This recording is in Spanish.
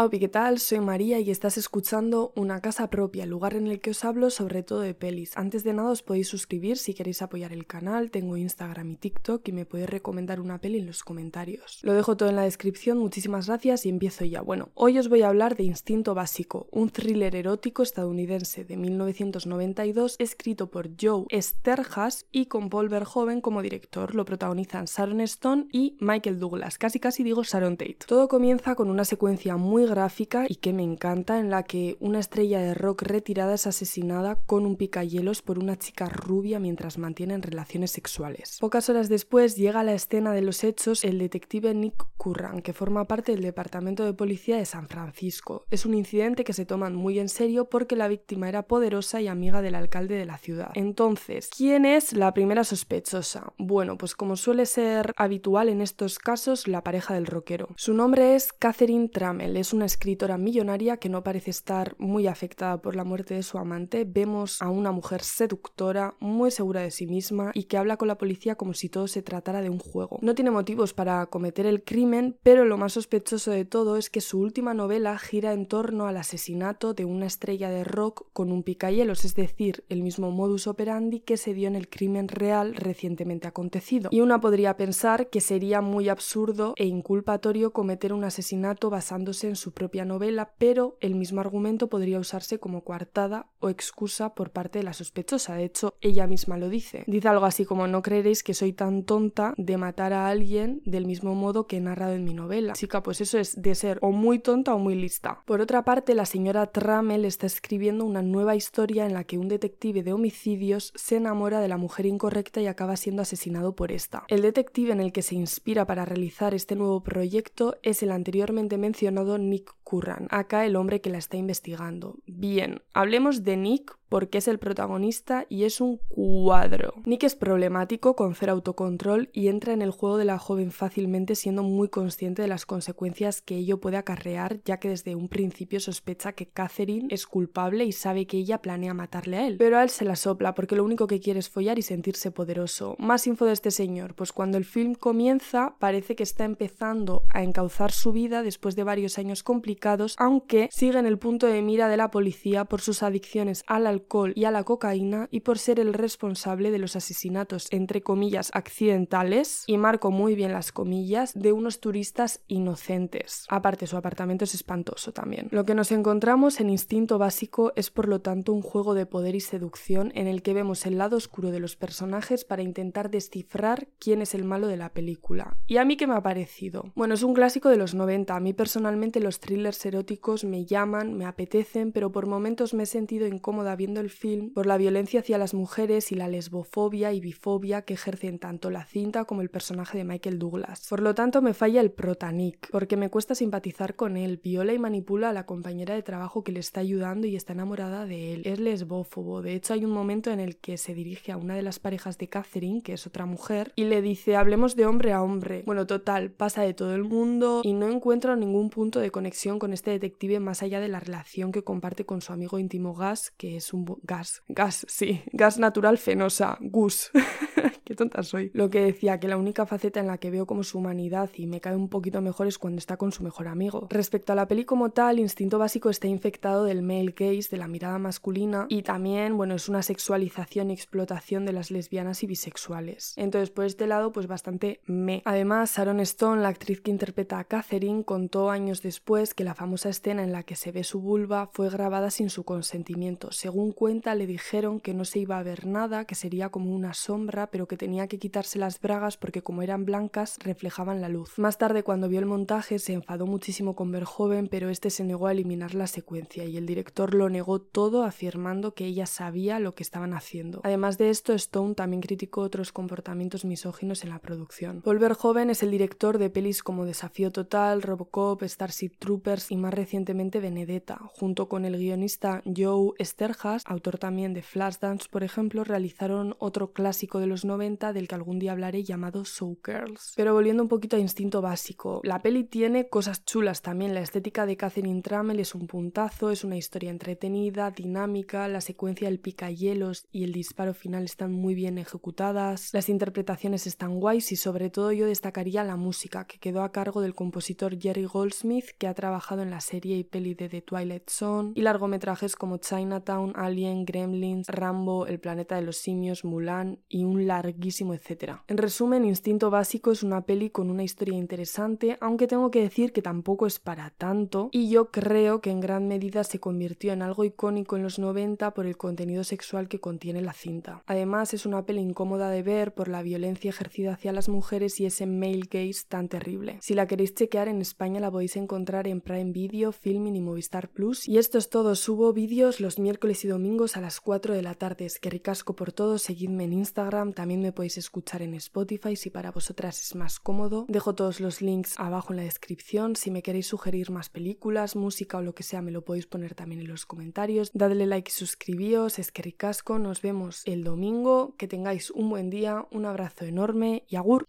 Aupi, ¿qué tal? Soy María y estás escuchando Una Casa Propia, lugar en el que os hablo sobre todo de pelis. Antes de nada os podéis suscribir si queréis apoyar el canal, tengo Instagram y TikTok y me podéis recomendar una peli en los comentarios. Lo dejo todo en la descripción, muchísimas gracias y empiezo ya. Bueno, hoy os voy a hablar de Instinto Básico, un thriller erótico estadounidense de 1992 escrito por Joe Sterhas y con Paul Verhoeven como director. Lo protagonizan Sharon Stone y Michael Douglas, casi casi digo Sharon Tate. Todo comienza con una secuencia muy gráfica y que me encanta en la que una estrella de rock retirada es asesinada con un picayelos por una chica rubia mientras mantienen relaciones sexuales. Pocas horas después llega a la escena de los hechos el detective Nick Curran, que forma parte del Departamento de Policía de San Francisco. Es un incidente que se toman muy en serio porque la víctima era poderosa y amiga del alcalde de la ciudad. Entonces, ¿quién es la primera sospechosa? Bueno, pues como suele ser habitual en estos casos, la pareja del rockero. Su nombre es Catherine Trammell, es una escritora millonaria que no parece estar muy afectada por la muerte de su amante, vemos a una mujer seductora, muy segura de sí misma y que habla con la policía como si todo se tratara de un juego. No tiene motivos para cometer el crimen, pero lo más sospechoso de todo es que su última novela gira en torno al asesinato de una estrella de rock con un picayelos, es decir, el mismo modus operandi que se dio en el crimen real recientemente acontecido. Y una podría pensar que sería muy absurdo e inculpatorio cometer un asesinato basándose en su propia novela, pero el mismo argumento podría usarse como coartada o excusa por parte de la sospechosa. De hecho, ella misma lo dice. Dice algo así como no creeréis que soy tan tonta de matar a alguien del mismo modo que he narrado en mi novela. Chica, pues eso es de ser o muy tonta o muy lista. Por otra parte, la señora Trammell está escribiendo una nueva historia en la que un detective de homicidios se enamora de la mujer incorrecta y acaba siendo asesinado por esta. El detective en el que se inspira para realizar este nuevo proyecto es el anteriormente mencionado Nick Curran, acá el hombre que la está investigando. Bien, hablemos de Nick porque es el protagonista y es un cuadro. Nick es problemático, con cero autocontrol y entra en el juego de la joven fácilmente siendo muy consciente de las consecuencias que ello puede acarrear, ya que desde un principio sospecha que Catherine es culpable y sabe que ella planea matarle a él. Pero a él se la sopla porque lo único que quiere es follar y sentirse poderoso. Más info de este señor, pues cuando el film comienza parece que está empezando a encauzar su vida después de varios años complicados, aunque sigue en el punto de mira de la policía por sus adicciones al alcohol alcohol y a la cocaína y por ser el responsable de los asesinatos entre comillas accidentales, y marco muy bien las comillas, de unos turistas inocentes. Aparte su apartamento es espantoso también. Lo que nos encontramos en Instinto Básico es por lo tanto un juego de poder y seducción en el que vemos el lado oscuro de los personajes para intentar descifrar quién es el malo de la película. ¿Y a mí qué me ha parecido? Bueno, es un clásico de los 90. A mí personalmente los thrillers eróticos me llaman, me apetecen, pero por momentos me he sentido incómoda el film por la violencia hacia las mujeres y la lesbofobia y bifobia que ejercen tanto la cinta como el personaje de Michael Douglas. Por lo tanto, me falla el protanic, porque me cuesta simpatizar con él. Viola y manipula a la compañera de trabajo que le está ayudando y está enamorada de él. Es lesbófobo. De hecho, hay un momento en el que se dirige a una de las parejas de Catherine, que es otra mujer, y le dice, hablemos de hombre a hombre. Bueno, total, pasa de todo el mundo y no encuentro ningún punto de conexión con este detective más allá de la relación que comparte con su amigo íntimo Gas, que es un gas, gas, sí, gas natural fenosa, gus. Qué tonta soy. Lo que decía, que la única faceta en la que veo como su humanidad y me cae un poquito mejor es cuando está con su mejor amigo. Respecto a la peli como tal, Instinto Básico está infectado del male gaze, de la mirada masculina, y también, bueno, es una sexualización y explotación de las lesbianas y bisexuales. Entonces, por este lado, pues bastante me. Además, Sharon Stone, la actriz que interpreta a Catherine, contó años después que la famosa escena en la que se ve su vulva fue grabada sin su consentimiento. Según cuenta, le dijeron que no se iba a ver nada, que sería como una sombra, pero que tenía que quitarse las bragas porque como eran blancas reflejaban la luz. Más tarde cuando vio el montaje se enfadó muchísimo con Verhoeven pero este se negó a eliminar la secuencia y el director lo negó todo afirmando que ella sabía lo que estaban haciendo. Además de esto Stone también criticó otros comportamientos misóginos en la producción. Paul Verhoeven es el director de pelis como Desafío Total, Robocop, Starship Troopers y más recientemente Benedetta, junto con el guionista Joe Sterhas, autor también de Flashdance por ejemplo, realizaron otro clásico de los 90 90 del que algún día hablaré llamado Show Girls. Pero volviendo un poquito a instinto básico, la peli tiene cosas chulas también, la estética de Catherine Trammell es un puntazo, es una historia entretenida, dinámica, la secuencia del picahielos y el disparo final están muy bien ejecutadas, las interpretaciones están guays y sobre todo yo destacaría la música, que quedó a cargo del compositor Jerry Goldsmith, que ha trabajado en la serie y peli de The Twilight Zone, y largometrajes como Chinatown, Alien, Gremlins, Rambo, El planeta de los simios, Mulan y un etcétera. En resumen, Instinto Básico es una peli con una historia interesante, aunque tengo que decir que tampoco es para tanto, y yo creo que en gran medida se convirtió en algo icónico en los 90 por el contenido sexual que contiene la cinta. Además, es una peli incómoda de ver por la violencia ejercida hacia las mujeres y ese male gaze tan terrible. Si la queréis chequear en España la podéis encontrar en Prime Video, Filming y Movistar Plus. Y esto es todo, subo vídeos los miércoles y domingos a las 4 de la tarde. Es que ricasco por todo, seguidme en Instagram, también podéis escuchar en Spotify si para vosotras es más cómodo. Dejo todos los links abajo en la descripción. Si me queréis sugerir más películas, música o lo que sea, me lo podéis poner también en los comentarios. Dadle like y suscribíos, es que ricasco. Nos vemos el domingo. Que tengáis un buen día, un abrazo enorme y agur.